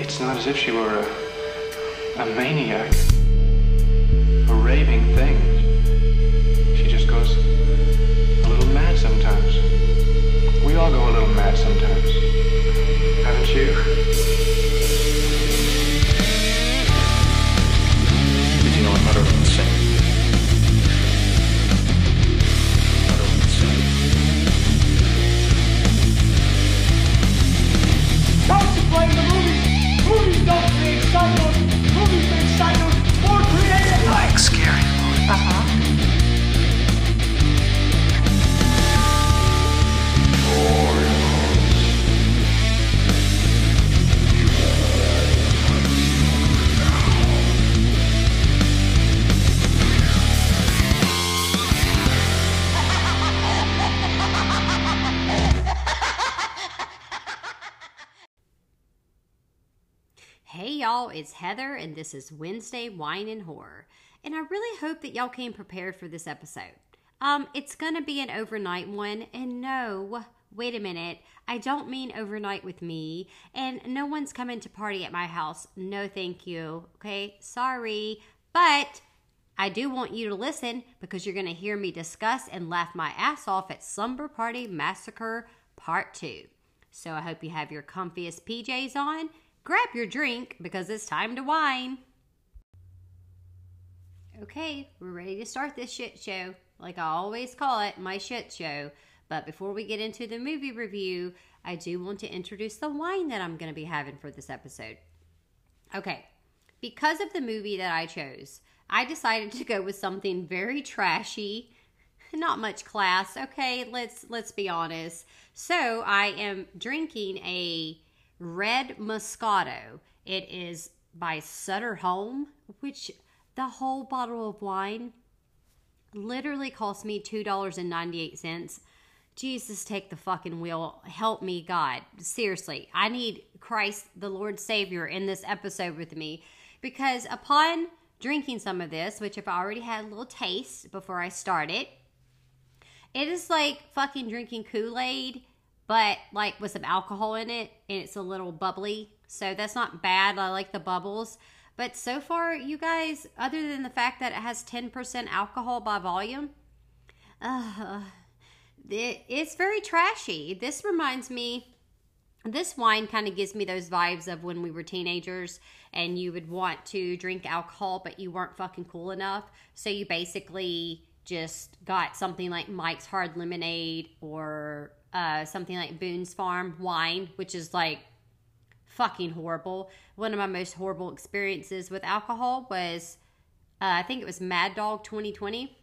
It's not as if she were a, a maniac, a raving thing. She just goes a little mad sometimes. We all go a little mad sometimes. Haven't you? Did you know I'm utterly insane? Utterly insane. Don't you blame the movies. Movies don't y'all, it's Heather, and this is Wednesday Wine and Horror. And I really hope that y'all came prepared for this episode. Um, it's gonna be an overnight one, and no, wait a minute, I don't mean overnight with me, and no one's coming to party at my house. No, thank you. Okay, sorry, but I do want you to listen because you're gonna hear me discuss and laugh my ass off at Slumber Party Massacre Part 2. So I hope you have your comfiest PJs on. Grab your drink because it's time to wine. Okay, we're ready to start this shit show. Like I always call it, my shit show. But before we get into the movie review, I do want to introduce the wine that I'm going to be having for this episode. Okay, because of the movie that I chose, I decided to go with something very trashy, not much class. Okay, let's let's be honest. So I am drinking a red Moscato. It is by Sutter Home, which the whole bottle of wine literally cost me $2.98. Jesus, take the fucking wheel. Help me, God. Seriously, I need Christ, the Lord Savior, in this episode with me because upon drinking some of this, which I've already had a little taste before I started, it is like fucking drinking Kool Aid, but like with some alcohol in it, and it's a little bubbly. So that's not bad. I like the bubbles. But so far, you guys, other than the fact that it has 10% alcohol by volume, uh, it, it's very trashy. This reminds me, this wine kind of gives me those vibes of when we were teenagers and you would want to drink alcohol, but you weren't fucking cool enough. So you basically just got something like Mike's Hard Lemonade or uh, something like Boone's Farm wine, which is like fucking horrible. One of my most horrible experiences with alcohol was, uh, I think it was Mad Dog 2020.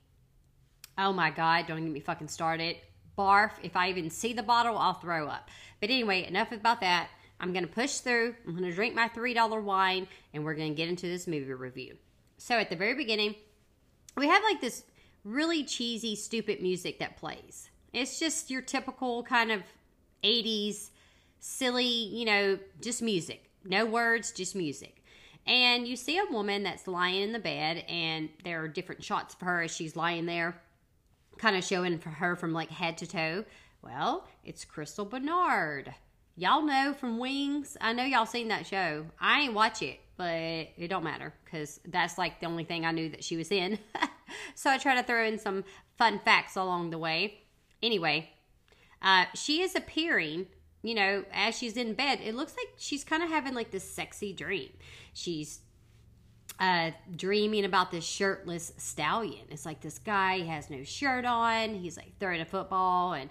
Oh my God, don't get me fucking started. Barf. If I even see the bottle, I'll throw up. But anyway, enough about that. I'm going to push through. I'm going to drink my $3 wine and we're going to get into this movie review. So at the very beginning, we have like this really cheesy, stupid music that plays. It's just your typical kind of 80s, silly, you know, just music. No words, just music. And you see a woman that's lying in the bed, and there are different shots of her as she's lying there, kind of showing for her from like head to toe. Well, it's Crystal Bernard. Y'all know from Wings. I know y'all seen that show. I ain't watch it, but it don't matter because that's like the only thing I knew that she was in. so I try to throw in some fun facts along the way. Anyway, uh, she is appearing, you know, as she's in bed. It looks like she's kind of having like this sexy dream. She's uh, dreaming about this shirtless stallion. It's like this guy has no shirt on. He's like throwing a football. And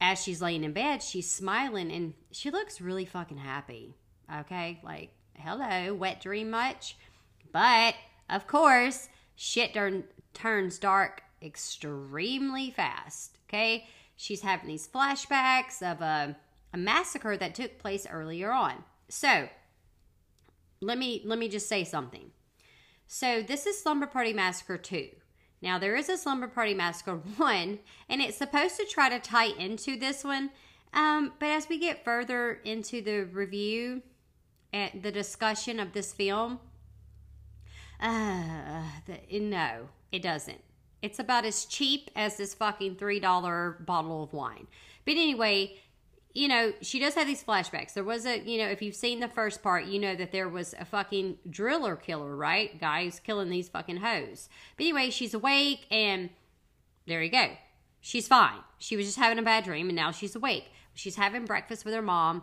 as she's laying in bed, she's smiling and she looks really fucking happy. Okay. Like, hello, wet dream much? But of course, shit turn, turns dark extremely fast. Okay. She's having these flashbacks of a, a massacre that took place earlier on. So, let me let me just say something. So this is Slumber Party Massacre 2. Now there is a Slumber Party Massacre 1 and it's supposed to try to tie into this one. Um, but as we get further into the review and the discussion of this film, uh, the, no, it doesn't. It's about as cheap as this fucking $3 bottle of wine. But anyway, you know, she does have these flashbacks. There was a, you know, if you've seen the first part, you know that there was a fucking driller killer, right? Guy who's killing these fucking hoes. But anyway, she's awake and there you go. She's fine. She was just having a bad dream and now she's awake. She's having breakfast with her mom.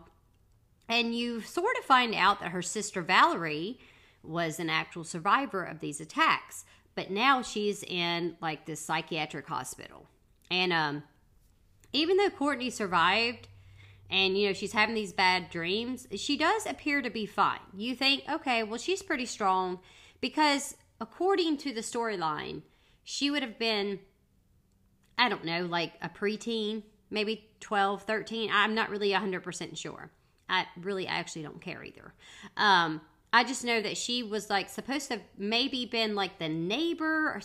And you sort of find out that her sister Valerie was an actual survivor of these attacks. But now she's in like this psychiatric hospital. And um even though Courtney survived and you know she's having these bad dreams, she does appear to be fine. You think, okay, well she's pretty strong because according to the storyline, she would have been I don't know, like a preteen, maybe 12, 13. I'm not really 100% sure. I really I actually don't care either. Um, I just know that she was like supposed to have maybe been like the neighbor or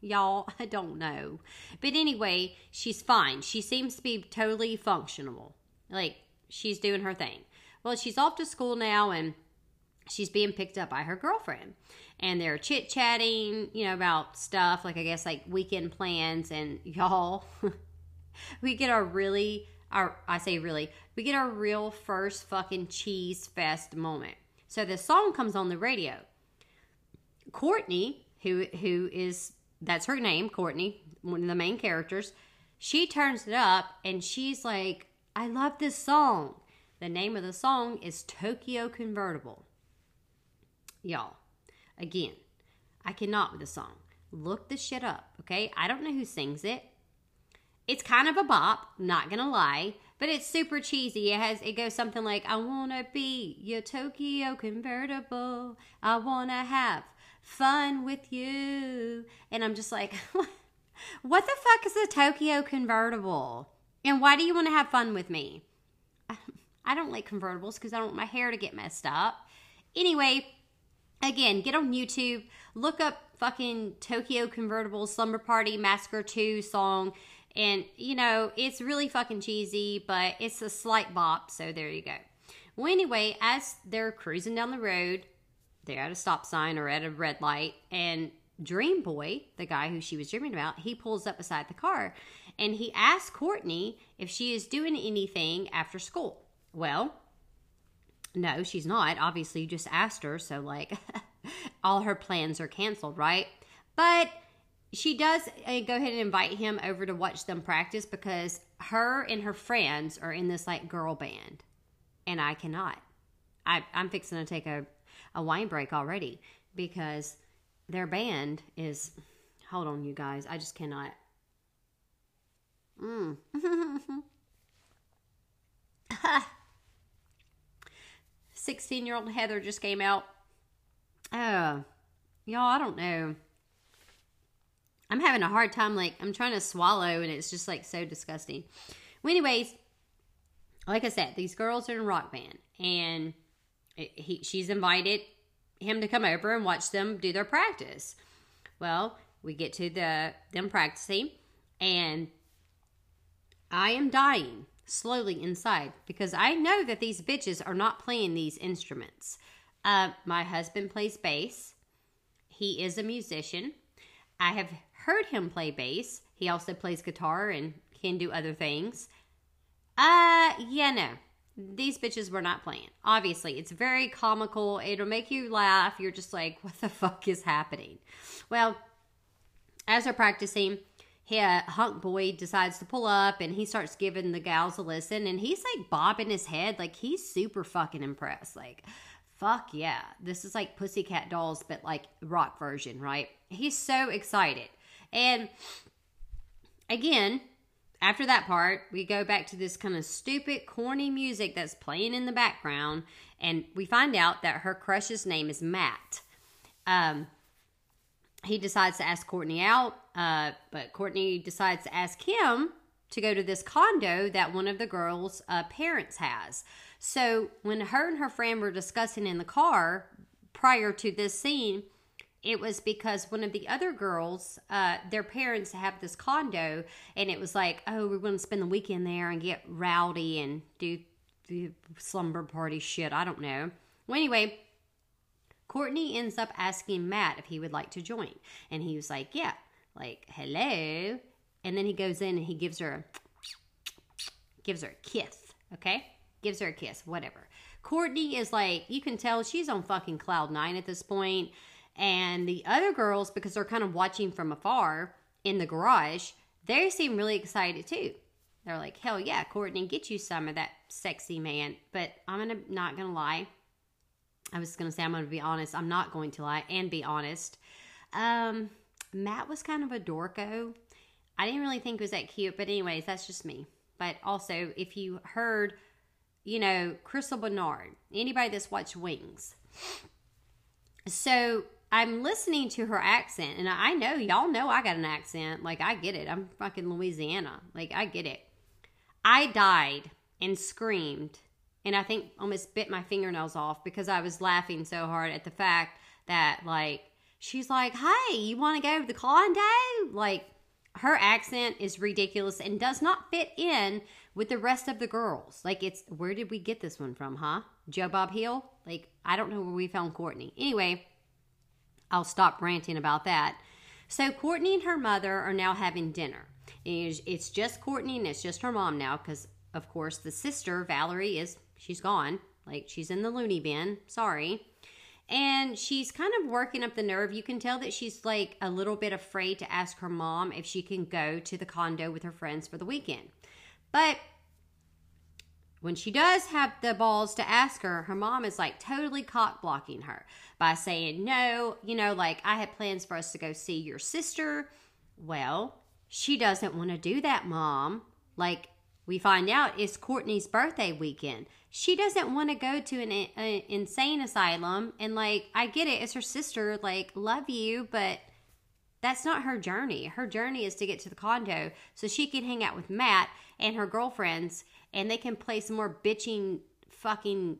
y'all. I don't know. But anyway, she's fine. She seems to be totally functional. Like she's doing her thing. Well, she's off to school now and she's being picked up by her girlfriend and they're chit chatting, you know, about stuff like I guess like weekend plans and y'all we get our really our I say really, we get our real first fucking cheese fest moment. So the song comes on the radio. Courtney, who who is that's her name, Courtney, one of the main characters, she turns it up and she's like, I love this song. The name of the song is Tokyo Convertible. Y'all, again, I cannot with the song. Look the shit up, okay? I don't know who sings it. It's kind of a bop, not gonna lie, but it's super cheesy. It has it goes something like I wanna be your Tokyo convertible. I wanna have fun with you. And I'm just like, what the fuck is a Tokyo convertible? And why do you want to have fun with me? I don't like convertibles because I don't want my hair to get messed up. Anyway, again, get on YouTube, look up fucking Tokyo Convertible Slumber Party Massacre 2 song. And, you know, it's really fucking cheesy, but it's a slight bop, so there you go. Well, anyway, as they're cruising down the road, they're at a stop sign or at a red light, and Dream Boy, the guy who she was dreaming about, he pulls up beside the car and he asks Courtney if she is doing anything after school. Well, no, she's not. Obviously, you just asked her, so like all her plans are canceled, right? But she does uh, go ahead and invite him over to watch them practice because her and her friends are in this like girl band, and I cannot. I, I'm fixing to take a, a wine break already because their band is. Hold on, you guys. I just cannot. Mm. 16 year old Heather just came out. Uh, y'all, I don't know. I'm having a hard time, like, I'm trying to swallow, and it's just like so disgusting. Well, anyways, like I said, these girls are in rock band, and he, she's invited him to come over and watch them do their practice. Well, we get to the them practicing, and I am dying slowly inside because I know that these bitches are not playing these instruments. Uh, my husband plays bass. He is a musician. I have heard him play bass. He also plays guitar and can do other things. Uh, yeah, no. These bitches were not playing. Obviously, it's very comical. It'll make you laugh. You're just like, what the fuck is happening? Well, as they're practicing, yeah, Hunk Boy decides to pull up and he starts giving the gals a listen and he's like bobbing his head like he's super fucking impressed. Like, fuck yeah. This is like Pussycat Dolls, but like rock version, right? He's so excited. And again, after that part, we go back to this kind of stupid, corny music that's playing in the background, and we find out that her crush's name is Matt. Um, he decides to ask Courtney out, uh, but Courtney decides to ask him to go to this condo that one of the girls' uh, parents has. So when her and her friend were discussing in the car prior to this scene, it was because one of the other girls, uh, their parents have this condo, and it was like, oh, we're going to spend the weekend there and get rowdy and do the slumber party shit. I don't know. Well, anyway, Courtney ends up asking Matt if he would like to join. And he was like, yeah, like, hello. And then he goes in and he gives her, gives her a kiss. Okay? Gives her a kiss, whatever. Courtney is like, you can tell she's on fucking cloud nine at this point. And the other girls, because they're kind of watching from afar in the garage, they seem really excited too. They're like, hell yeah, Courtney, get you some of that sexy man. But I'm gonna not gonna lie. I was gonna say I'm gonna be honest. I'm not going to lie and be honest. Um, Matt was kind of a dorko. I didn't really think it was that cute, but anyways, that's just me. But also, if you heard, you know, Crystal Bernard, anybody that's watched Wings, so I'm listening to her accent, and I know y'all know I got an accent. Like I get it. I'm fucking Louisiana. Like I get it. I died and screamed, and I think almost bit my fingernails off because I was laughing so hard at the fact that like she's like, "Hey, you want to go to the condo?" Like her accent is ridiculous and does not fit in with the rest of the girls. Like it's where did we get this one from, huh? Joe Bob Hill? Like I don't know where we found Courtney. Anyway, I'll stop ranting about that. So Courtney and her mother are now having dinner. It's just Courtney and it's just her mom now because of course the sister Valerie is she's gone. Like she's in the loony bin. Sorry. And she's kind of working up the nerve. You can tell that she's like a little bit afraid to ask her mom if she can go to the condo with her friends for the weekend. But when she does have the balls to ask her, her mom is like totally cock blocking her by saying, No, you know, like I had plans for us to go see your sister. Well, she doesn't want to do that, mom. Like we find out it's Courtney's birthday weekend. She doesn't want to go to an, an insane asylum. And like, I get it, it's her sister. Like, love you, but that's not her journey. Her journey is to get to the condo so she can hang out with Matt and her girlfriends and they can play some more bitching fucking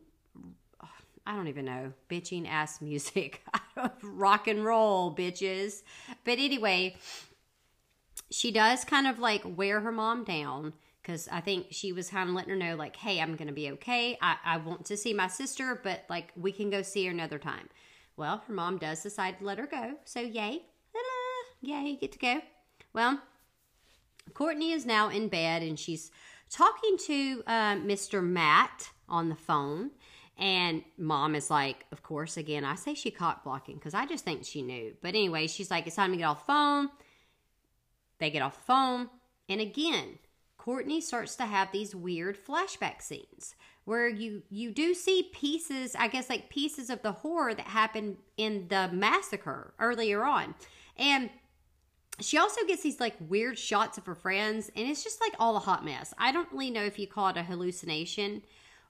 I don't even know, bitching ass music. Rock and roll, bitches. But anyway, she does kind of like wear her mom down because I think she was kind of letting her know, like, hey, I'm going to be okay. I, I want to see my sister, but like, we can go see her another time. Well, her mom does decide to let her go. So, yay. Ta-da! Yay, get to go. Well, Courtney is now in bed and she's talking to uh, Mr. Matt on the phone. And mom is like, of course, again, I say she caught blocking because I just think she knew. But anyway, she's like, it's time to get off the phone. They get off the phone. And again, Courtney starts to have these weird flashback scenes where you you do see pieces, I guess like pieces of the horror that happened in the massacre earlier on. And she also gets these like weird shots of her friends and it's just like all a hot mess. I don't really know if you call it a hallucination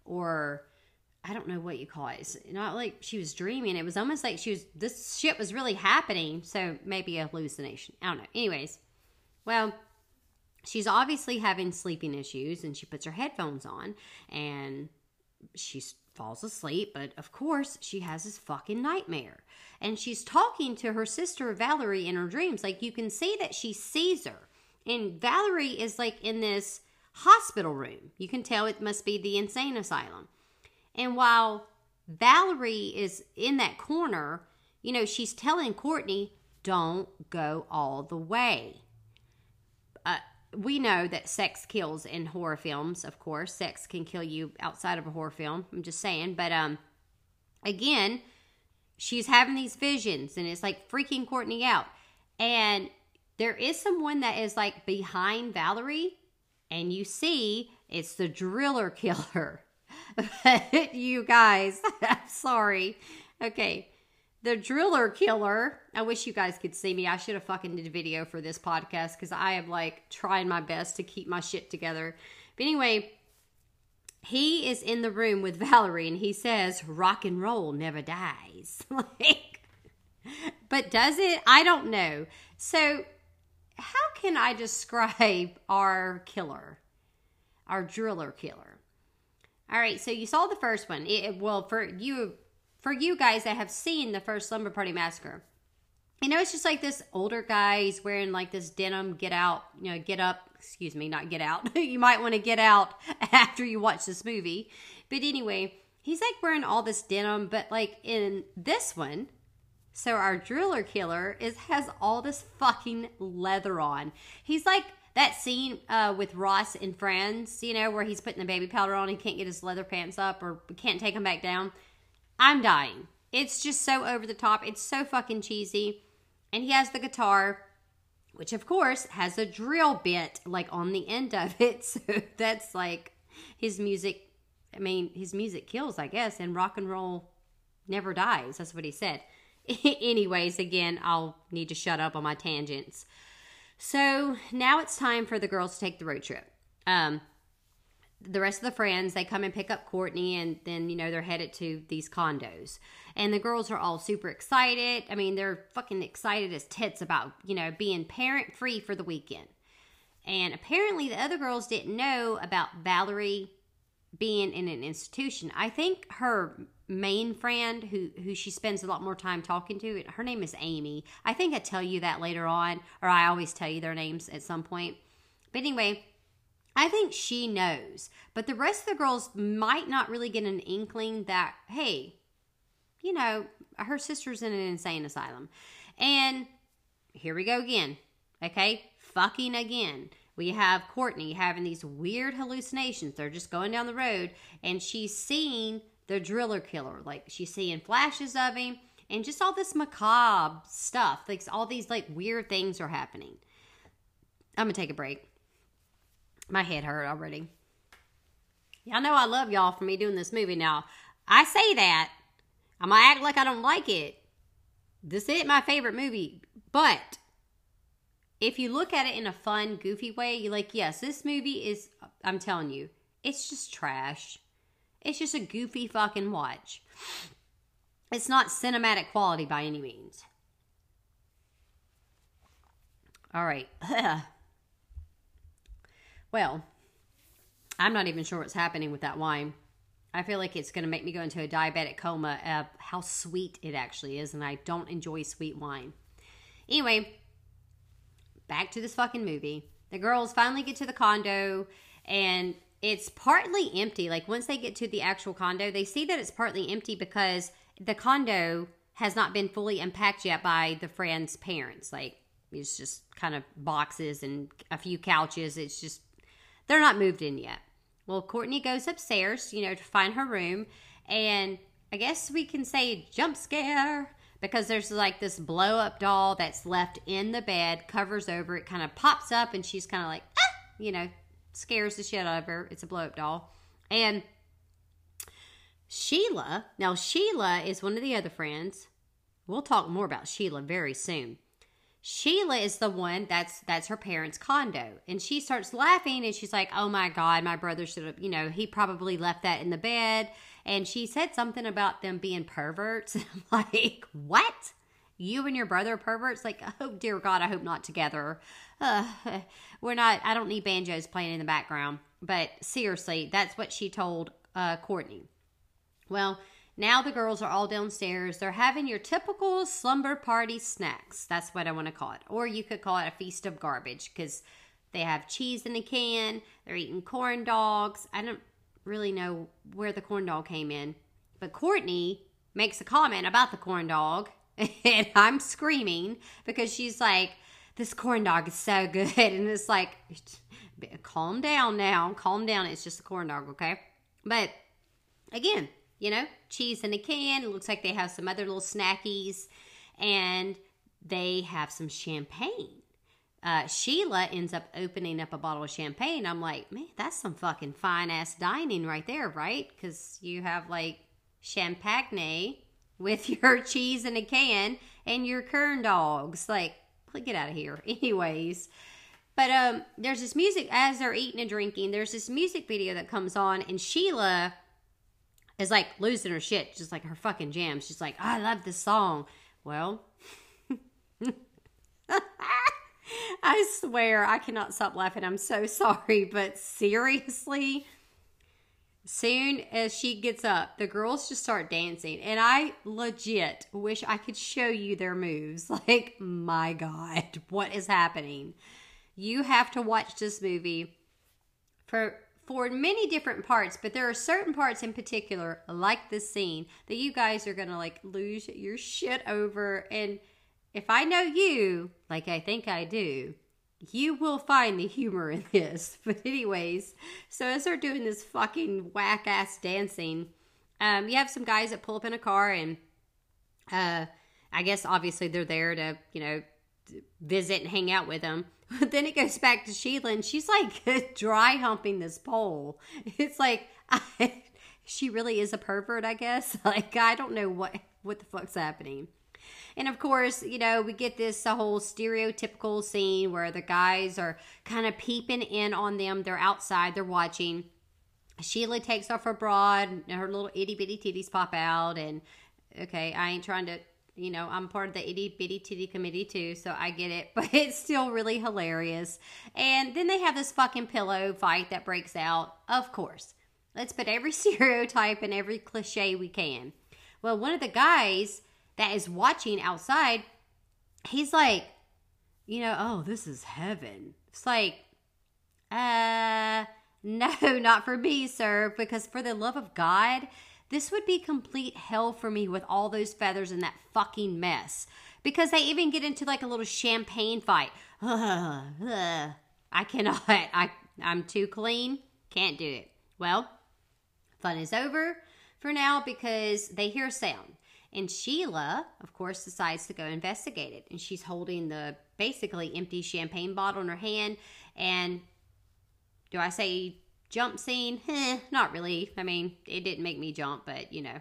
or I don't know what you call it. It's not like she was dreaming. It was almost like she was this shit was really happening, so maybe a hallucination. I don't know. Anyways, well, she's obviously having sleeping issues and she puts her headphones on and she falls asleep but of course she has this fucking nightmare. And she's talking to her sister valerie in her dreams. Like you can see that she sees her. And valerie is like in this hospital room. You can tell it must be the insane asylum. And while valerie is in that corner you know she's telling courtney don't go all the way. Uh, we know that sex kills in horror films, of course. Sex can kill you outside of a horror film. I'm just saying. But um again, she's having these visions and it's like freaking Courtney out. And there is someone that is like behind Valerie, and you see it's the driller killer. you guys, I'm sorry. Okay. The driller killer. I wish you guys could see me. I should have fucking did a video for this podcast because I am like trying my best to keep my shit together. But anyway, he is in the room with Valerie and he says, rock and roll never dies. like, but does it? I don't know. So, how can I describe our killer, our driller killer? All right, so you saw the first one. It, well, for you for you guys that have seen the first Slumber Party Massacre, you know, it's just like this older guy. He's wearing like this denim get out, you know, get up, excuse me, not get out. you might want to get out after you watch this movie. But anyway, he's like wearing all this denim, but like in this one, so our driller killer is has all this fucking leather on. He's like that scene uh, with Ross and Friends, you know, where he's putting the baby powder on, he can't get his leather pants up or can't take them back down. I'm dying. It's just so over the top. It's so fucking cheesy. And he has the guitar, which of course has a drill bit like on the end of it. So that's like his music. I mean, his music kills, I guess, and rock and roll never dies. That's what he said. Anyways, again, I'll need to shut up on my tangents. So now it's time for the girls to take the road trip. Um, the rest of the friends they come and pick up Courtney, and then you know they're headed to these condos. And the girls are all super excited. I mean, they're fucking excited as tits about you know being parent free for the weekend. And apparently, the other girls didn't know about Valerie being in an institution. I think her main friend, who who she spends a lot more time talking to, her name is Amy. I think I tell you that later on, or I always tell you their names at some point. But anyway, I think she knows, but the rest of the girls might not really get an inkling that hey, you know, her sister's in an insane asylum, and here we go again. Okay, fucking again. We have Courtney having these weird hallucinations. They're just going down the road and she's seeing the driller killer. Like she's seeing flashes of him and just all this macabre stuff. Like all these like weird things are happening. I'm gonna take a break. My head hurt already. Y'all know I love y'all for me doing this movie. Now, I say that. I'm gonna act like I don't like it. This ain't my favorite movie, but if you look at it in a fun, goofy way, you're like, yes, this movie is, I'm telling you, it's just trash. It's just a goofy fucking watch. It's not cinematic quality by any means. All right. well, I'm not even sure what's happening with that wine. I feel like it's going to make me go into a diabetic coma of how sweet it actually is, and I don't enjoy sweet wine. Anyway, back to this fucking movie. The girls finally get to the condo and it's partly empty. Like once they get to the actual condo, they see that it's partly empty because the condo has not been fully unpacked yet by the friend's parents. Like it's just kind of boxes and a few couches. It's just they're not moved in yet. Well, Courtney goes upstairs, you know, to find her room, and I guess we can say jump scare because there's like this blow up doll that's left in the bed, covers over it, kind of pops up, and she's kind of like, ah, you know, scares the shit out of her. It's a blow up doll. And Sheila, now Sheila is one of the other friends. We'll talk more about Sheila very soon. Sheila is the one that's that's her parents' condo, and she starts laughing, and she's like, "Oh my god, my brother should have, you know, he probably left that in the bed." And she said something about them being perverts. like, what? You and your brother perverts? Like, oh dear God, I hope not together. Uh, we're not. I don't need banjos playing in the background. But seriously, that's what she told uh, Courtney. Well, now the girls are all downstairs. They're having your typical slumber party snacks. That's what I want to call it. Or you could call it a feast of garbage because they have cheese in a can. They're eating corn dogs. I don't really know where the corn dog came in. But Courtney makes a comment about the corn dog. And I'm screaming because she's like, this corn dog is so good. And it's like, calm down now. Calm down. It's just a corn dog, okay? But again, you know, cheese in a can. It looks like they have some other little snackies and they have some champagne. Uh, Sheila ends up opening up a bottle of champagne. I'm like, man, that's some fucking fine ass dining right there, right? Because you have like champagne with your cheese in a can and your corn dogs. Like, get out of here. Anyways, but um, there's this music as they're eating and drinking. There's this music video that comes on, and Sheila is like losing her shit, just like her fucking jam. She's like, I love this song. Well, I swear I cannot stop laughing. I'm so sorry, but seriously, soon as she gets up, the girls just start dancing, and I legit wish I could show you their moves. Like, my God, what is happening? You have to watch this movie for for many different parts, but there are certain parts in particular, like this scene, that you guys are gonna like lose your shit over. And if I know you, like I think I do, you will find the humor in this. But anyways, so as they're doing this fucking whack ass dancing, um, you have some guys that pull up in a car and uh I guess obviously they're there to, you know, visit and hang out with them. But then it goes back to Sheila and she's like dry humping this pole. It's like I, she really is a pervert, I guess. Like I don't know what what the fuck's happening. And of course, you know, we get this whole stereotypical scene where the guys are kind of peeping in on them. They're outside, they're watching. Sheila takes off her bra and her little itty bitty titties pop out. And okay, I ain't trying to, you know, I'm part of the itty bitty titty committee too, so I get it, but it's still really hilarious. And then they have this fucking pillow fight that breaks out, of course. Let's put every stereotype and every cliche we can. Well, one of the guys that is watching outside, he's like, you know, oh, this is heaven. It's like, uh, no, not for me, sir, because for the love of God, this would be complete hell for me with all those feathers and that fucking mess. Because they even get into like a little champagne fight. I cannot. I I'm too clean. Can't do it. Well, fun is over for now because they hear a sound. And Sheila, of course, decides to go investigate it. And she's holding the basically empty champagne bottle in her hand. And do I say jump scene? Eh, not really. I mean, it didn't make me jump, but you know.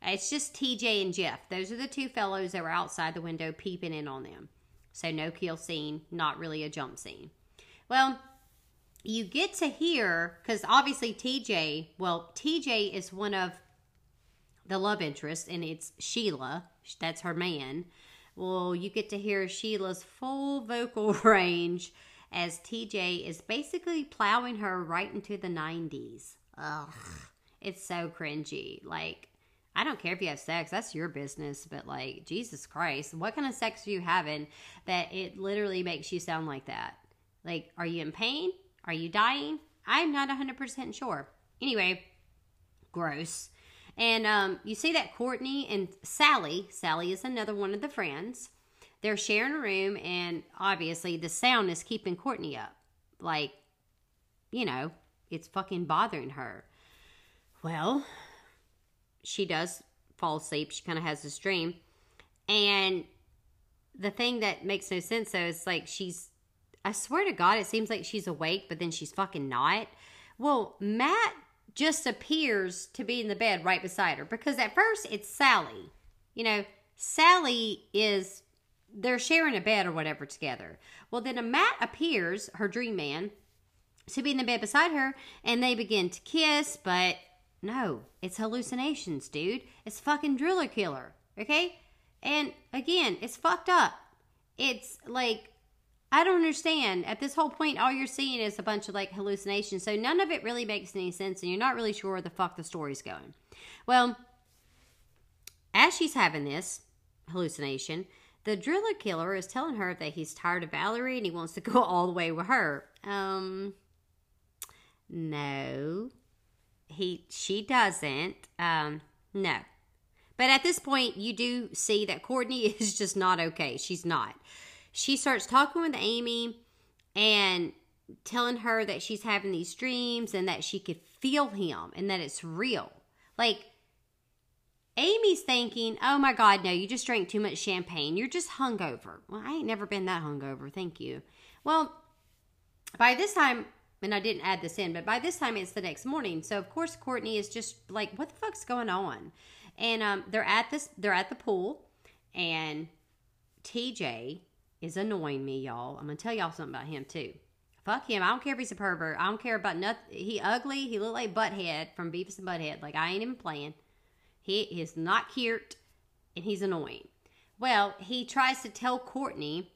It's just TJ and Jeff. Those are the two fellows that were outside the window peeping in on them. So no kill scene, not really a jump scene. Well, you get to hear because obviously TJ, well, TJ is one of the love interest, and it's Sheila. That's her man. Well, you get to hear Sheila's full vocal range as TJ is basically plowing her right into the 90s. Ugh. It's so cringy. Like, I don't care if you have sex, that's your business, but like, Jesus Christ, what kind of sex are you having that it literally makes you sound like that? Like, are you in pain? Are you dying? I'm not 100% sure. Anyway, gross. And um, you see that Courtney and Sally, Sally is another one of the friends, they're sharing a room, and obviously the sound is keeping Courtney up. Like, you know, it's fucking bothering her. Well, she does fall asleep. She kind of has this dream. And the thing that makes no sense though is like she's, I swear to God, it seems like she's awake, but then she's fucking not. Well, Matt just appears to be in the bed right beside her because at first it's Sally. You know, Sally is, they're sharing a bed or whatever together. Well, then a Matt appears, her dream man, to be in the bed beside her and they begin to kiss, but no, it's hallucinations, dude. It's fucking driller killer, okay? And again, it's fucked up. It's like I don't understand. At this whole point, all you're seeing is a bunch of like hallucinations. So none of it really makes any sense, and you're not really sure where the fuck the story's going. Well, as she's having this hallucination, the driller killer is telling her that he's tired of Valerie and he wants to go all the way with her. Um, no, he she doesn't. Um, no. But at this point, you do see that Courtney is just not okay. She's not she starts talking with Amy and telling her that she's having these dreams and that she could feel him and that it's real. Like, Amy's thinking, oh my God, no, you just drank too much champagne. You're just hungover. Well, I ain't never been that hungover. Thank you. Well, by this time, and I didn't add this in, but by this time it's the next morning. So of course Courtney is just like, what the fuck's going on? And um, they're at this, they're at the pool, and TJ is annoying me, y'all. I'm gonna tell y'all something about him too. Fuck him. I don't care if he's a pervert. I don't care about nothing. He ugly. He look like Butthead from Beavis and Butthead. Like I ain't even playing. He is not cute, and he's annoying. Well, he tries to tell Courtney,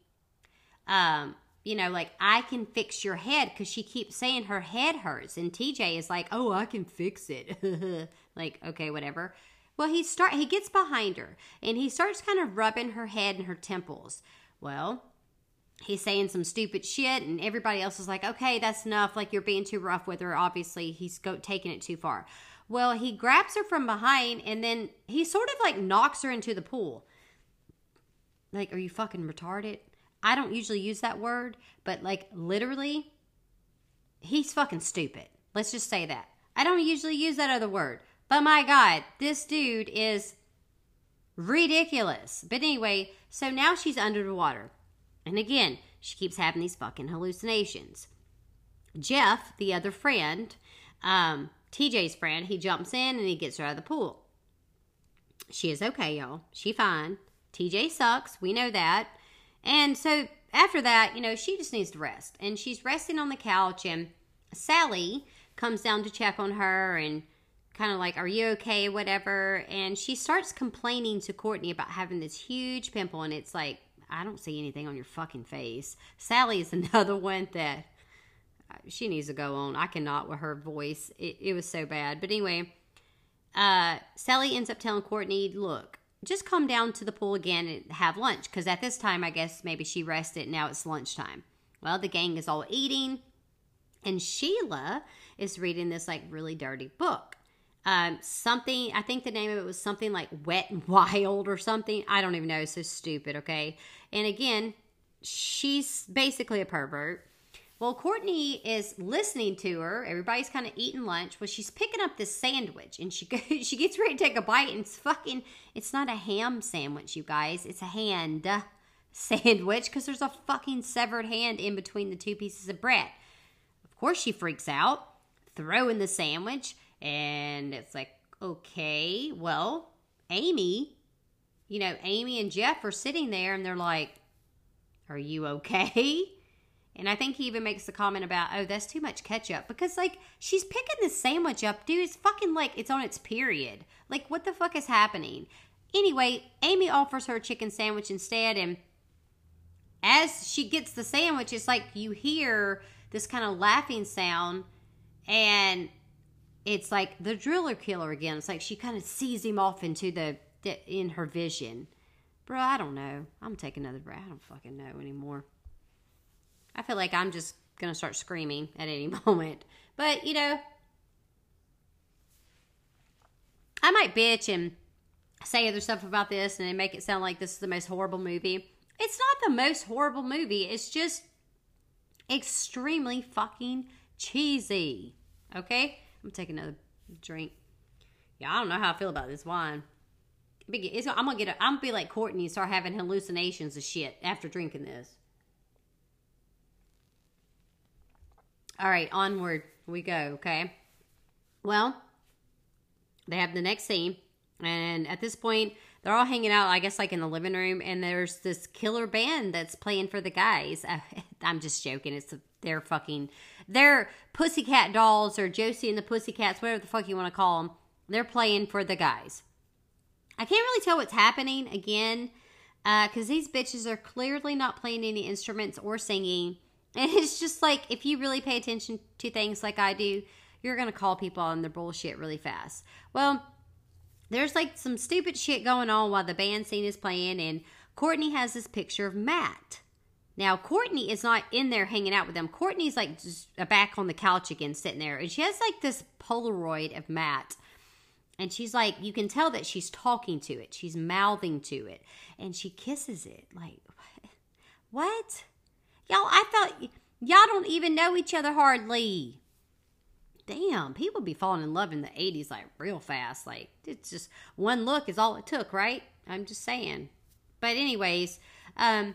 um, you know, like I can fix your head because she keeps saying her head hurts, and TJ is like, "Oh, I can fix it." like, okay, whatever. Well, he start he gets behind her and he starts kind of rubbing her head and her temples. Well, he's saying some stupid shit, and everybody else is like, okay, that's enough. Like, you're being too rough with her. Obviously, he's go- taking it too far. Well, he grabs her from behind, and then he sort of like knocks her into the pool. Like, are you fucking retarded? I don't usually use that word, but like literally, he's fucking stupid. Let's just say that. I don't usually use that other word, but my God, this dude is ridiculous. But anyway, so now she's under the water. And again, she keeps having these fucking hallucinations. Jeff, the other friend, um, TJ's friend, he jumps in and he gets her out of the pool. She is okay, y'all. She fine. TJ sucks. We know that. And so after that, you know, she just needs to rest. And she's resting on the couch and Sally comes down to check on her and kind of like, Are you okay? Whatever. And she starts complaining to Courtney about having this huge pimple. And it's like, I don't see anything on your fucking face. Sally is another one that she needs to go on. I cannot with her voice. It, it was so bad. But anyway, uh, Sally ends up telling Courtney, Look, just come down to the pool again and have lunch. Because at this time, I guess maybe she rested. Now it's lunchtime. Well, the gang is all eating. And Sheila is reading this like really dirty book. Um, something, I think the name of it was something like Wet and Wild or something. I don't even know. It's so stupid, okay? And again, she's basically a pervert. Well, Courtney is listening to her. Everybody's kind of eating lunch. Well, she's picking up this sandwich and she goes, she gets ready to take a bite and it's fucking it's not a ham sandwich, you guys. It's a hand sandwich because there's a fucking severed hand in between the two pieces of bread. Of course, she freaks out, throwing the sandwich, and it's like, okay, well, Amy, you know, Amy and Jeff are sitting there and they're like, are you okay? And I think he even makes the comment about, oh, that's too much ketchup. Because, like, she's picking this sandwich up, dude. It's fucking like it's on its period. Like, what the fuck is happening? Anyway, Amy offers her a chicken sandwich instead. And as she gets the sandwich, it's like you hear this kind of laughing sound. And it's like the driller killer again. It's like she kind of sees him off into the, the in her vision. Bro, I don't know. I'm taking another breath. I don't fucking know anymore. I feel like I'm just gonna start screaming at any moment. But you know, I might bitch and say other stuff about this and make it sound like this is the most horrible movie. It's not the most horrible movie. It's just extremely fucking cheesy. Okay? I'm gonna take another drink. Yeah, I don't know how I feel about this wine. It's, I'm gonna get. A, I'm gonna be like Courtney and start having hallucinations of shit after drinking this. All right, onward we go. Okay. Well, they have the next scene, and at this point, they're all hanging out. I guess like in the living room, and there's this killer band that's playing for the guys. I'm just joking. It's they're fucking they're pussycat dolls or Josie and the Pussycats, whatever the fuck you want to call them. They're playing for the guys. I can't really tell what's happening again because uh, these bitches are clearly not playing any instruments or singing. And it's just like if you really pay attention to things like I do, you're going to call people on their bullshit really fast. Well, there's like some stupid shit going on while the band scene is playing, and Courtney has this picture of Matt. Now, Courtney is not in there hanging out with them. Courtney's like back on the couch again, sitting there, and she has like this Polaroid of Matt. And she's like, you can tell that she's talking to it. She's mouthing to it. And she kisses it. Like, what? Y'all, I thought y'all don't even know each other hardly. Damn, people be falling in love in the 80s like real fast. Like, it's just one look is all it took, right? I'm just saying. But, anyways, um,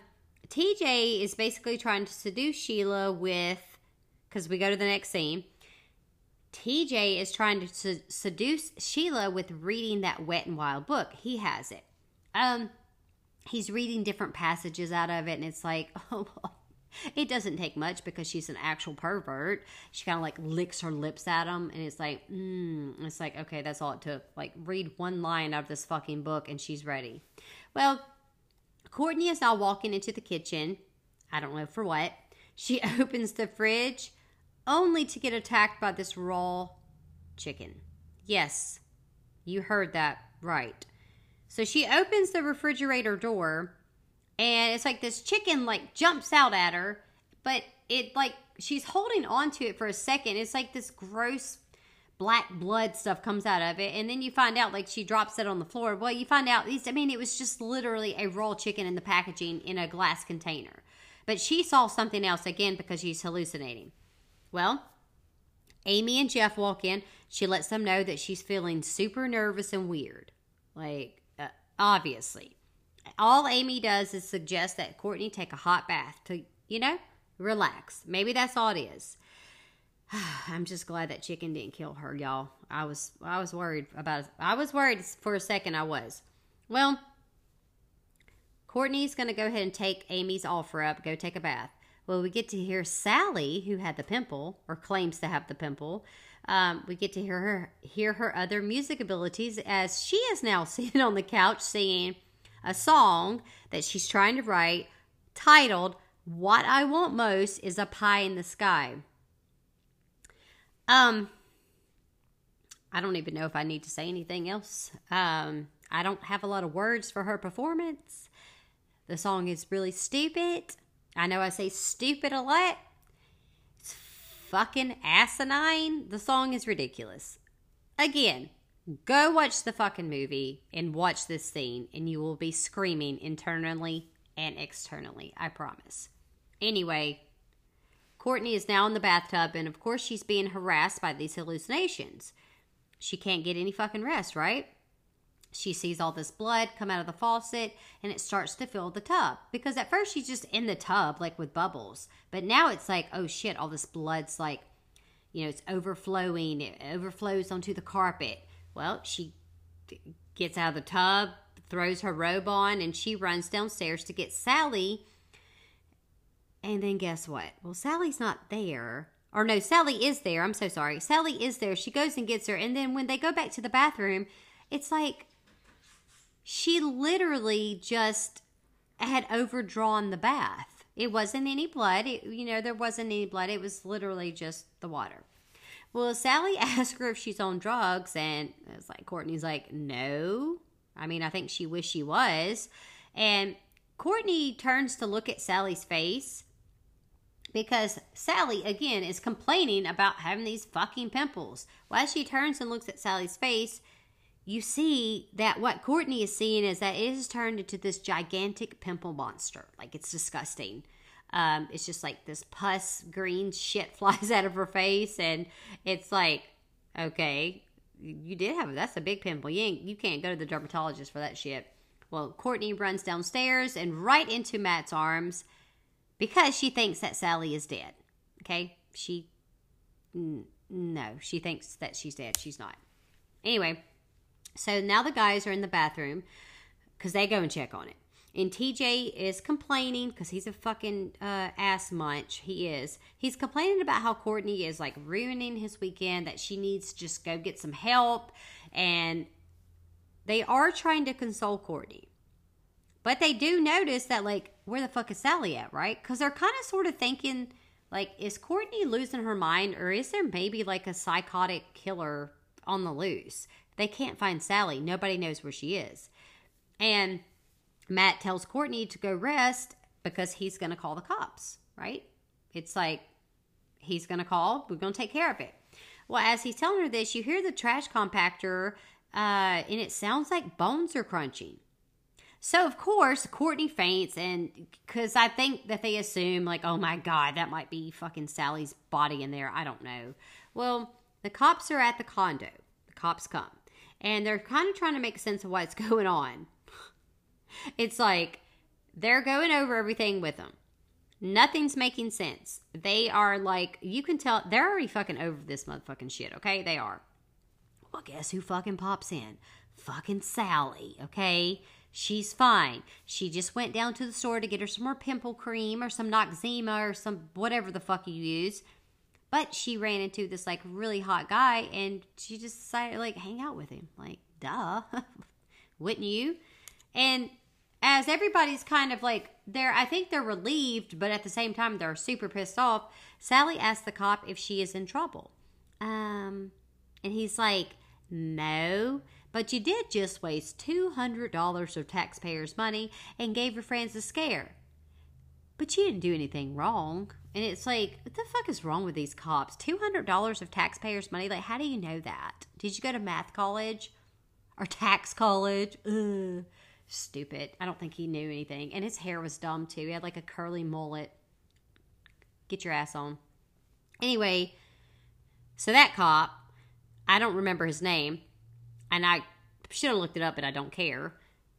TJ is basically trying to seduce Sheila with, because we go to the next scene. TJ is trying to seduce Sheila with reading that Wet and Wild book. He has it. Um, he's reading different passages out of it, and it's like, oh, it doesn't take much because she's an actual pervert. She kind of like licks her lips at him, and it's like, mm, it's like, okay, that's all it took. Like, read one line out of this fucking book, and she's ready. Well, Courtney is now walking into the kitchen. I don't know for what. She opens the fridge only to get attacked by this raw chicken. Yes, you heard that right. So she opens the refrigerator door and it's like this chicken like jumps out at her, but it like she's holding on to it for a second. It's like this gross black blood stuff comes out of it and then you find out like she drops it on the floor well you find out these i mean it was just literally a raw chicken in the packaging in a glass container But she saw something else again because she's hallucinating. Well, Amy and Jeff walk in. She lets them know that she's feeling super nervous and weird. Like, uh, obviously. All Amy does is suggest that Courtney take a hot bath to, you know, relax. Maybe that's all it is. I'm just glad that chicken didn't kill her, y'all. I was I was worried about I was worried for a second I was. Well, Courtney's going to go ahead and take Amy's offer up, go take a bath. Well, we get to hear Sally, who had the pimple or claims to have the pimple. Um, we get to hear her hear her other music abilities as she is now sitting on the couch singing a song that she's trying to write titled "What I Want Most Is a Pie in the Sky." Um, I don't even know if I need to say anything else. Um, I don't have a lot of words for her performance. The song is really stupid. I know I say stupid a lot. It's fucking asinine. The song is ridiculous. Again, go watch the fucking movie and watch this scene, and you will be screaming internally and externally. I promise. Anyway, Courtney is now in the bathtub, and of course, she's being harassed by these hallucinations. She can't get any fucking rest, right? She sees all this blood come out of the faucet and it starts to fill the tub. Because at first she's just in the tub, like with bubbles. But now it's like, oh shit, all this blood's like, you know, it's overflowing. It overflows onto the carpet. Well, she gets out of the tub, throws her robe on, and she runs downstairs to get Sally. And then guess what? Well, Sally's not there. Or no, Sally is there. I'm so sorry. Sally is there. She goes and gets her. And then when they go back to the bathroom, it's like she literally just had overdrawn the bath. It wasn't any blood. It, you know, there wasn't any blood. It was literally just the water. Well, Sally asked her if she's on drugs, and it's like Courtney's like, no. I mean, I think she wished she was. And Courtney turns to look at Sally's face because Sally, again, is complaining about having these fucking pimples. As she turns and looks at Sally's face, you see that what Courtney is seeing is that it has turned into this gigantic pimple monster. Like, it's disgusting. Um, it's just like this pus green shit flies out of her face, and it's like, okay, you did have that's a big pimple. You you can't go to the dermatologist for that shit. Well, Courtney runs downstairs and right into Matt's arms because she thinks that Sally is dead. Okay? She, n- no, she thinks that she's dead. She's not. Anyway, so now the guys are in the bathroom because they go and check on it. And TJ is complaining because he's a fucking uh, ass munch. He is. He's complaining about how Courtney is like ruining his weekend, that she needs to just go get some help. And they are trying to console Courtney. But they do notice that, like, where the fuck is Sally at, right? Because they're kind of sort of thinking, like, is Courtney losing her mind or is there maybe like a psychotic killer on the loose? They can't find Sally. Nobody knows where she is. And Matt tells Courtney to go rest because he's going to call the cops, right? It's like he's going to call, we're going to take care of it. Well, as he's telling her this, you hear the trash compactor uh, and it sounds like bones are crunching. So, of course, Courtney faints, and because I think that they assume, like, oh my God, that might be fucking Sally's body in there. I don't know. Well, the cops are at the condo. The cops come, and they're kind of trying to make sense of what's going on. It's like they're going over everything with them. Nothing's making sense. They are like, you can tell, they're already fucking over this motherfucking shit, okay? They are. Well, guess who fucking pops in? Fucking Sally, okay? She's fine. She just went down to the store to get her some more pimple cream or some Noxzema or some whatever the fuck you use. But she ran into this like really hot guy and she just decided like hang out with him. Like, duh. Wouldn't you? And as everybody's kind of like they're I think they're relieved, but at the same time they're super pissed off, Sally asks the cop if she is in trouble. Um and he's like, "No, but you did just waste $200 of taxpayers' money and gave your friends a scare. But you didn't do anything wrong." And it's like, what the fuck is wrong with these cops? $200 of taxpayers' money? Like, how do you know that? Did you go to math college? Or tax college? Ugh stupid. I don't think he knew anything. And his hair was dumb too. He had like a curly mullet. Get your ass on. Anyway, so that cop, I don't remember his name, and I should have looked it up, but I don't care.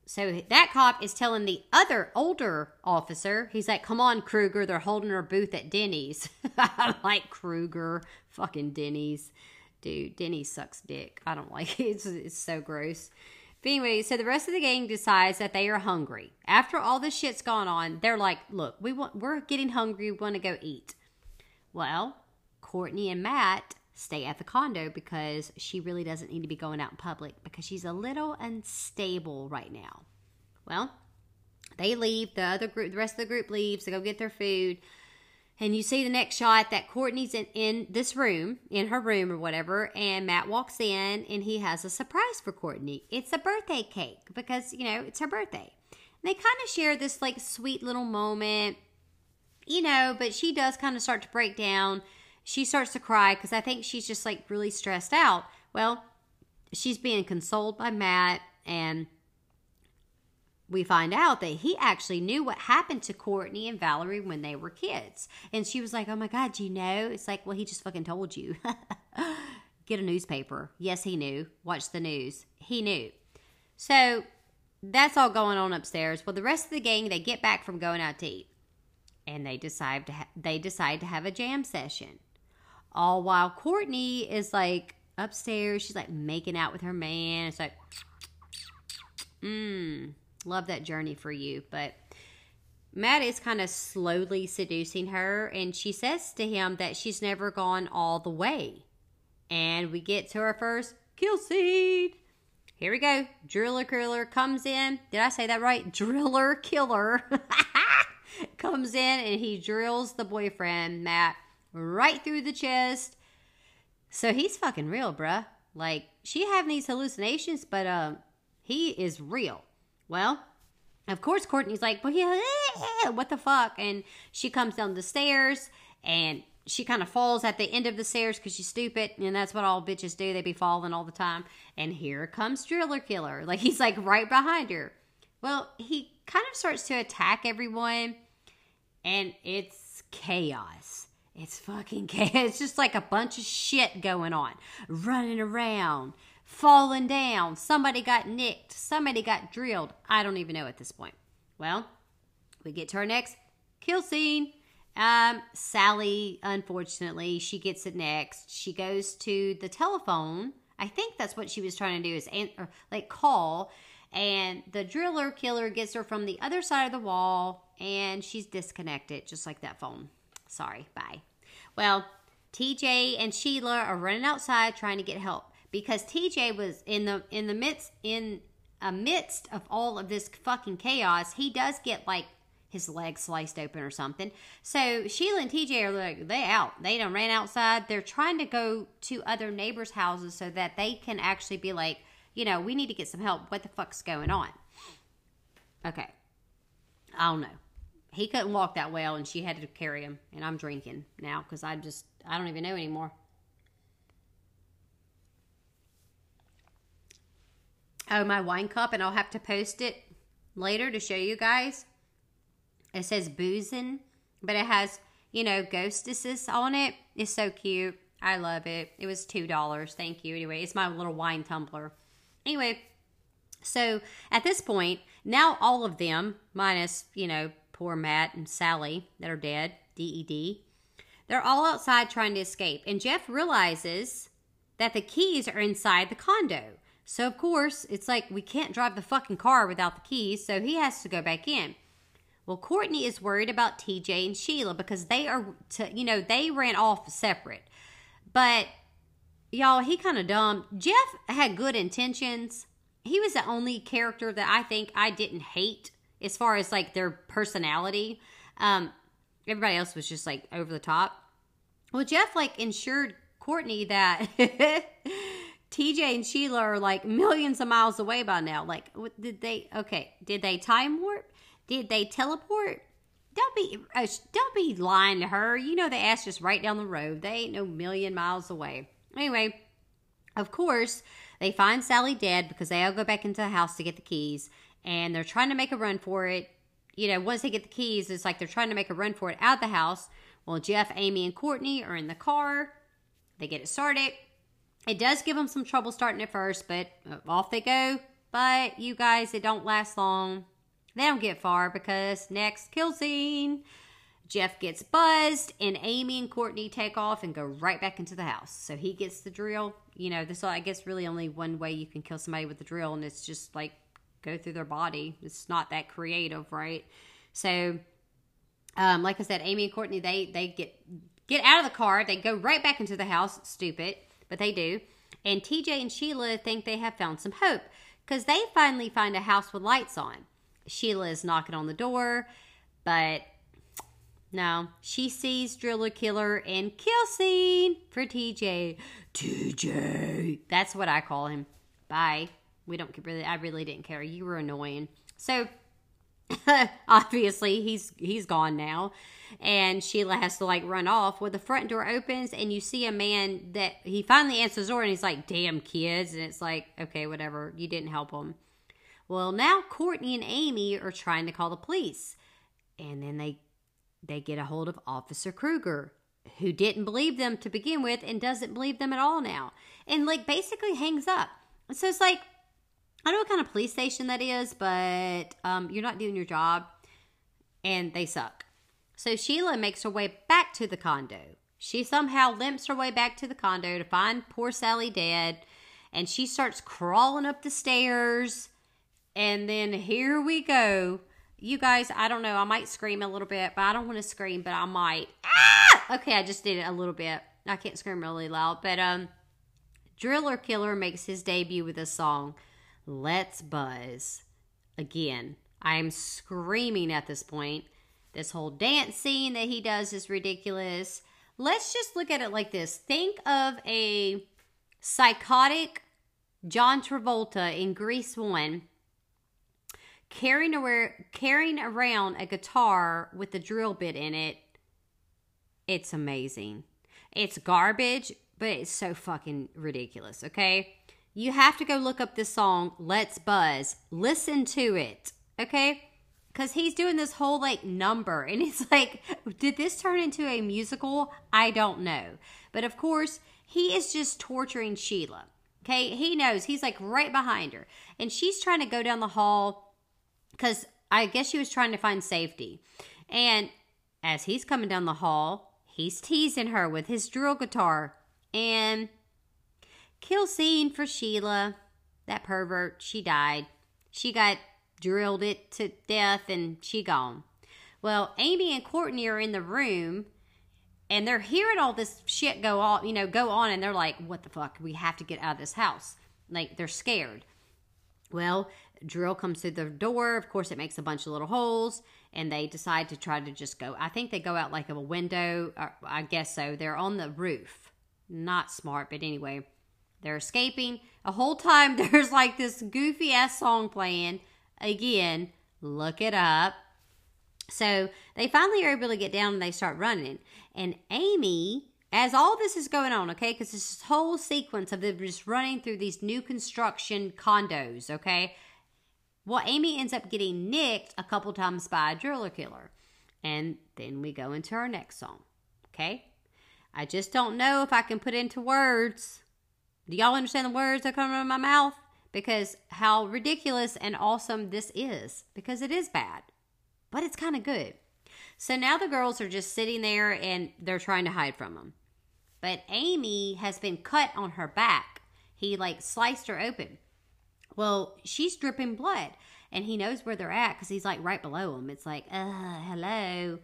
So that cop is telling the other older officer, he's like, "Come on, Kruger, they're holding our booth at Denny's." I'm like Kruger, fucking Denny's, dude. Denny's sucks dick. I don't like it. It's, it's so gross. But anyway, so the rest of the gang decides that they are hungry. After all this shit's gone on, they're like, "Look, we want, we're getting hungry. We want to go eat." Well, Courtney and Matt stay at the condo because she really doesn't need to be going out in public because she's a little unstable right now. Well, they leave. The other group, the rest of the group leaves to go get their food. And you see the next shot that Courtney's in, in this room, in her room or whatever, and Matt walks in and he has a surprise for Courtney. It's a birthday cake because, you know, it's her birthday. And they kind of share this like sweet little moment, you know, but she does kind of start to break down she starts to cry because I think she's just like really stressed out. Well, she's being consoled by Matt, and we find out that he actually knew what happened to Courtney and Valerie when they were kids. And she was like, Oh my God, do you know? It's like, Well, he just fucking told you. Get a newspaper. Yes, he knew. Watch the news. He knew. So that's all going on upstairs. Well, the rest of the gang, they get back from going out to eat. And they decide to ha- they decide to have a jam session all while Courtney is like upstairs. She's like making out with her man. It's like, mmm, love that journey for you. But Matt is kind of slowly seducing her, and she says to him that she's never gone all the way. And we get to our first kill seed. Here we go. Driller killer comes in. Did I say that right? Driller killer comes in and he drills the boyfriend, Matt, right through the chest. So he's fucking real, bruh. Like, she having these hallucinations, but uh, he is real. Well, of course, Courtney's like, what the fuck? And she comes down the stairs and she kind of falls at the end of the stairs because she's stupid. And that's what all bitches do. They be falling all the time. And here comes Driller Killer. Like, he's like right behind her. Well, he kind of starts to attack everyone and it's chaos. It's fucking chaos. It's just like a bunch of shit going on. Running around, falling down. Somebody got nicked. Somebody got drilled. I don't even know at this point. Well, we get to our next kill scene. Um, Sally, unfortunately, she gets it next. She goes to the telephone. I think that's what she was trying to do is an- or, like call, and the driller killer gets her from the other side of the wall, and she's disconnected, just like that phone. Sorry, bye. Well, TJ and Sheila are running outside trying to get help because TJ was in the in the midst in amidst of all of this fucking chaos. He does get like his leg sliced open or something. So Sheila and TJ are like they out. They done ran outside. They're trying to go to other neighbors' houses so that they can actually be like, you know, we need to get some help. What the fuck's going on? Okay. I don't know. He couldn't walk that well, and she had to carry him. And I'm drinking now because I just I don't even know anymore. Oh, my wine cup, and I'll have to post it later to show you guys. It says boozing, but it has, you know, ghostesses on it. It's so cute. I love it. It was $2. Thank you. Anyway, it's my little wine tumbler. Anyway, so at this point, now all of them, minus, you know, poor Matt and Sally that are dead, DED, they're all outside trying to escape. And Jeff realizes that the keys are inside the condo. So, of course, it's like we can't drive the fucking car without the keys, so he has to go back in. Well, Courtney is worried about TJ and Sheila because they are, to, you know, they ran off separate. But, y'all, he kind of dumb. Jeff had good intentions. He was the only character that I think I didn't hate as far as like their personality. Um, everybody else was just like over the top. Well, Jeff like ensured Courtney that TJ and Sheila are like millions of miles away by now. Like, what, did they? Okay, did they time warp? Did they teleport? Don't be uh, don't be lying to her. You know the ass just right down the road. They ain't no million miles away. Anyway, of course, they find Sally dead because they all go back into the house to get the keys, and they're trying to make a run for it. You know, once they get the keys, it's like they're trying to make a run for it out of the house. Well, Jeff, Amy, and Courtney are in the car. They get it started. It does give them some trouble starting at first, but uh, off they go. But you guys, it don't last long. They don't get far because next kill scene. Jeff gets buzzed, and Amy and Courtney take off and go right back into the house. So he gets the drill. You know, this I guess really only one way you can kill somebody with the drill, and it's just like go through their body. It's not that creative, right? So, um, like I said, Amy and Courtney they they get get out of the car. They go right back into the house. Stupid, but they do. And TJ and Sheila think they have found some hope because they finally find a house with lights on. Sheila is knocking on the door, but no, she sees Driller Killer and kill scene for TJ. TJ. That's what I call him. Bye. We don't really I really didn't care. You were annoying. So obviously he's he's gone now. And Sheila has to like run off. Well the front door opens and you see a man that he finally answers door and he's like, damn kids and it's like, okay, whatever, you didn't help him. Well now Courtney and Amy are trying to call the police. And then they they get a hold of Officer Kruger, who didn't believe them to begin with and doesn't believe them at all now. And like basically hangs up. So it's like, I don't know what kind of police station that is, but um, you're not doing your job and they suck. So Sheila makes her way back to the condo. She somehow limps her way back to the condo to find poor Sally dead. And she starts crawling up the stairs. And then here we go you guys, I don't know. I might scream a little bit, but I don't want to scream, but I might. Ah! Okay, I just did it a little bit. I can't scream really loud, but um, Driller Killer makes his debut with a song, "Let's Buzz." Again, I'm screaming at this point. This whole dance scene that he does is ridiculous. Let's just look at it like this. Think of a psychotic John Travolta in Grease 1 carrying around, carrying around a guitar with a drill bit in it. It's amazing. It's garbage, but it's so fucking ridiculous, okay? You have to go look up this song, Let's Buzz. Listen to it, okay? Because he's doing this whole like number, and it's like, did this turn into a musical? I don't know. But of course, he is just torturing Sheila. Okay, he knows he's like right behind her, and she's trying to go down the hall because I guess she was trying to find safety. And as he's coming down the hall, he's teasing her with his drill guitar. And kill scene for Sheila. That pervert, she died. She got drilled it to death and she gone. Well, Amy and Courtney are in the room and they're hearing all this shit go on, you know, go on and they're like, what the fuck? We have to get out of this house. Like they're scared. Well, drill comes through the door. Of course, it makes a bunch of little holes, and they decide to try to just go. I think they go out like a window. I guess so. They're on the roof. Not smart, but anyway, they're escaping. A whole time, there's like this goofy ass song playing. Again, look it up. So they finally are able to get down and they start running. And Amy as all this is going on, okay, because this whole sequence of them just running through these new construction condos, okay, well, Amy ends up getting nicked a couple times by a driller killer. And then we go into our next song. Okay? I just don't know if I can put into words. Do y'all understand the words that come out of my mouth? Because how ridiculous and awesome this is. Because it is bad. But it's kind of good. So now the girls are just sitting there and they're trying to hide from him. But Amy has been cut on her back. He like sliced her open. Well, she's dripping blood, and he knows where they're at because he's like right below him. It's like, uh, hello.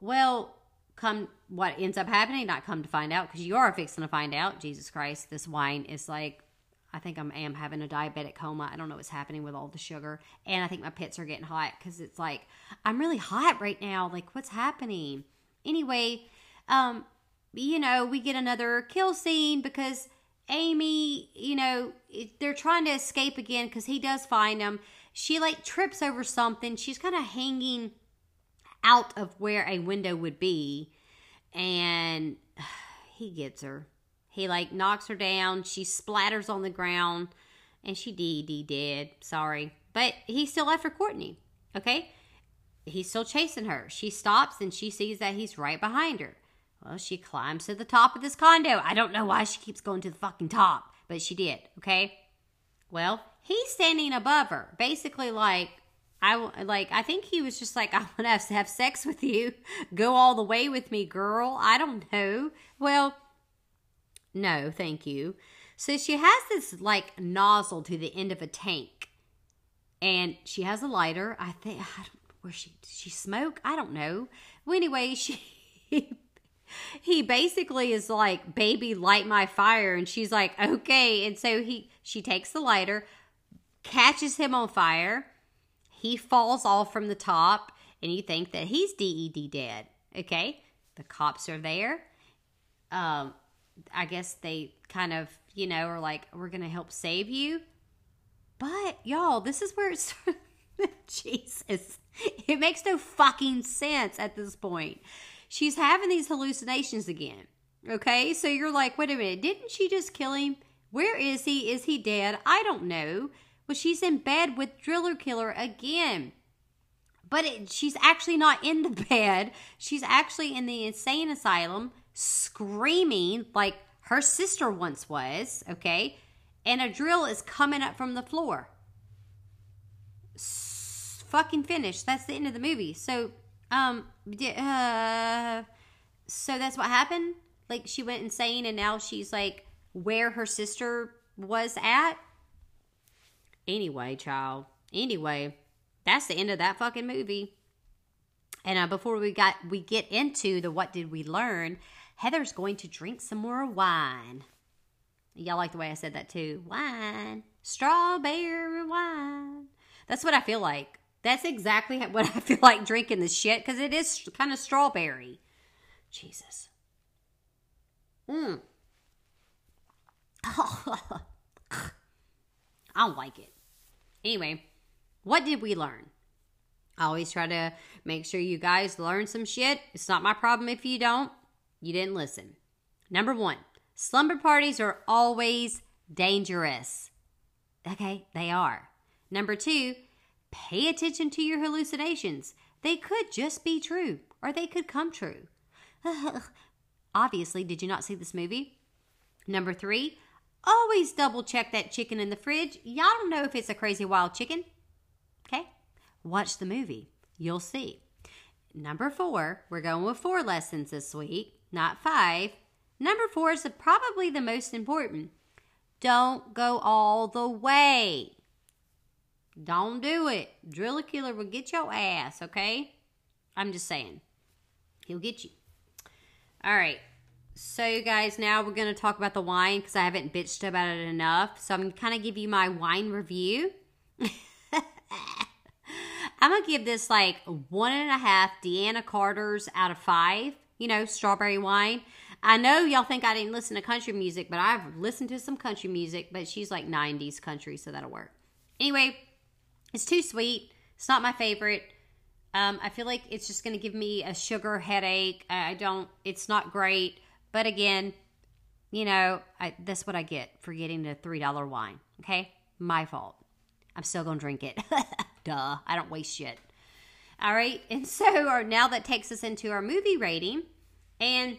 Well, come what ends up happening, not come to find out because you are fixing to find out. Jesus Christ, this wine is like, I think I am having a diabetic coma. I don't know what's happening with all the sugar, and I think my pits are getting hot because it's like I'm really hot right now. Like, what's happening? Anyway, um, you know, we get another kill scene because Amy, you know, they're trying to escape again because he does find them. She like trips over something. She's kind of hanging out of where a window would be, and he gets her. He like knocks her down. She splatters on the ground, and she dee dead. Sorry, but he's still after Courtney. Okay, he's still chasing her. She stops and she sees that he's right behind her. Well, she climbs to the top of this condo. I don't know why she keeps going to the fucking top, but she did, okay? Well, he's standing above her, basically like I like I think he was just like I want to have, sex with you. Go all the way with me, girl. I don't know. Well, no, thank you. So she has this like nozzle to the end of a tank. And she has a lighter. I think I don't where she she smoke? I don't know. Well, anyway, she he basically is like, "Baby, light my fire." And she's like, "Okay." And so he she takes the lighter, catches him on fire. He falls off from the top, and you think that he's DED dead. Okay? The cops are there. Um I guess they kind of, you know, are like, "We're going to help save you." But y'all, this is where it's Jesus. It makes no fucking sense at this point. She's having these hallucinations again. Okay? So you're like, wait a minute, didn't she just kill him? Where is he? Is he dead? I don't know. Well, she's in bed with Driller Killer again. But it, she's actually not in the bed. She's actually in the insane asylum screaming like her sister once was, okay? And a drill is coming up from the floor fucking finished. That's the end of the movie. So, um, uh, so that's what happened. Like she went insane, and now she's like where her sister was at. Anyway, child. Anyway, that's the end of that fucking movie. And uh, before we got we get into the what did we learn, Heather's going to drink some more wine. Y'all like the way I said that too. Wine, strawberry wine. That's what I feel like. That's exactly what I feel like drinking this shit because it is kind of strawberry. Jesus. Mmm. I don't like it. Anyway, what did we learn? I always try to make sure you guys learn some shit. It's not my problem if you don't. You didn't listen. Number one, slumber parties are always dangerous. Okay, they are. Number two, Pay attention to your hallucinations. They could just be true, or they could come true. Obviously, did you not see this movie? Number three, always double check that chicken in the fridge. Y'all don't know if it's a crazy wild chicken. Okay? Watch the movie. You'll see. Number four, we're going with four lessons this week, not five. Number four is probably the most important. Don't go all the way. Don't do it. Driller Killer will get your ass, okay? I'm just saying. He'll get you. All right. So, you guys, now we're going to talk about the wine because I haven't bitched about it enough. So, I'm going to kind of give you my wine review. I'm going to give this like one and a half Deana Carter's out of five, you know, strawberry wine. I know y'all think I didn't listen to country music, but I've listened to some country music, but she's like 90s country, so that'll work. Anyway, it's too sweet. It's not my favorite. Um, I feel like it's just going to give me a sugar headache. I don't. It's not great. But again, you know, I, that's what I get for getting the three dollar wine. Okay, my fault. I'm still gonna drink it. Duh. I don't waste shit. All right, and so our, now that takes us into our movie rating, and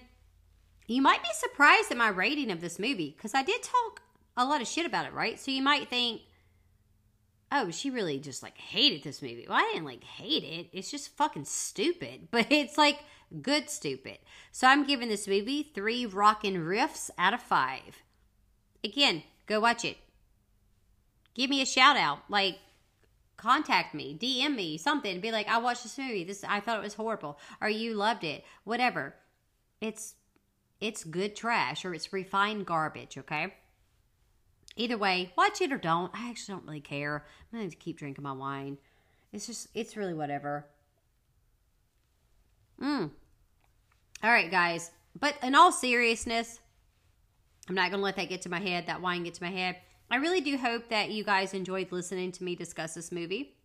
you might be surprised at my rating of this movie because I did talk a lot of shit about it, right? So you might think, oh, she really just like hated this movie. Well, I didn't like hate it. It's just fucking stupid, but it's like good stupid. So I'm giving this movie three rockin' riffs out of five. Again, go watch it. Give me a shout out. Like, contact me, DM me, something. Be like, I watched this movie. This I thought it was horrible, or you loved it. Whatever. It's it's good trash or it's refined garbage. Okay. Either way, watch it or don't. I actually don't really care. I'm going to keep drinking my wine. It's just, it's really whatever. Mm. All right, guys. But in all seriousness, I'm not going to let that get to my head, that wine get to my head. I really do hope that you guys enjoyed listening to me discuss this movie.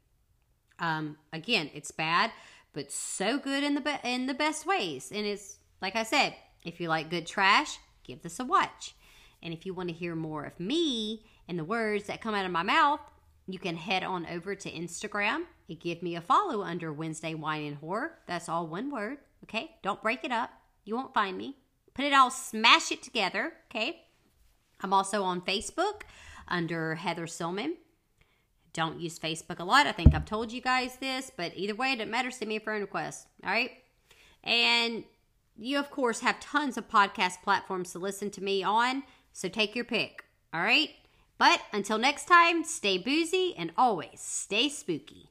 Um, again, it's bad, but so good in the be- in the best ways. And it's like I said, if you like good trash, give this a watch. And if you want to hear more of me and the words that come out of my mouth, you can head on over to Instagram and give me a follow under Wednesday Wine and Horror. That's all one word, okay? Don't break it up. You won't find me. Put it all, smash it together, okay? I'm also on Facebook under Heather Silman. Don't use Facebook a lot. I think I've told you guys this, but either way, it doesn't matter. Send me a friend request, all right? And you, of course, have tons of podcast platforms to listen to me on, so take your pick, all right? But until next time, stay boozy and always stay spooky.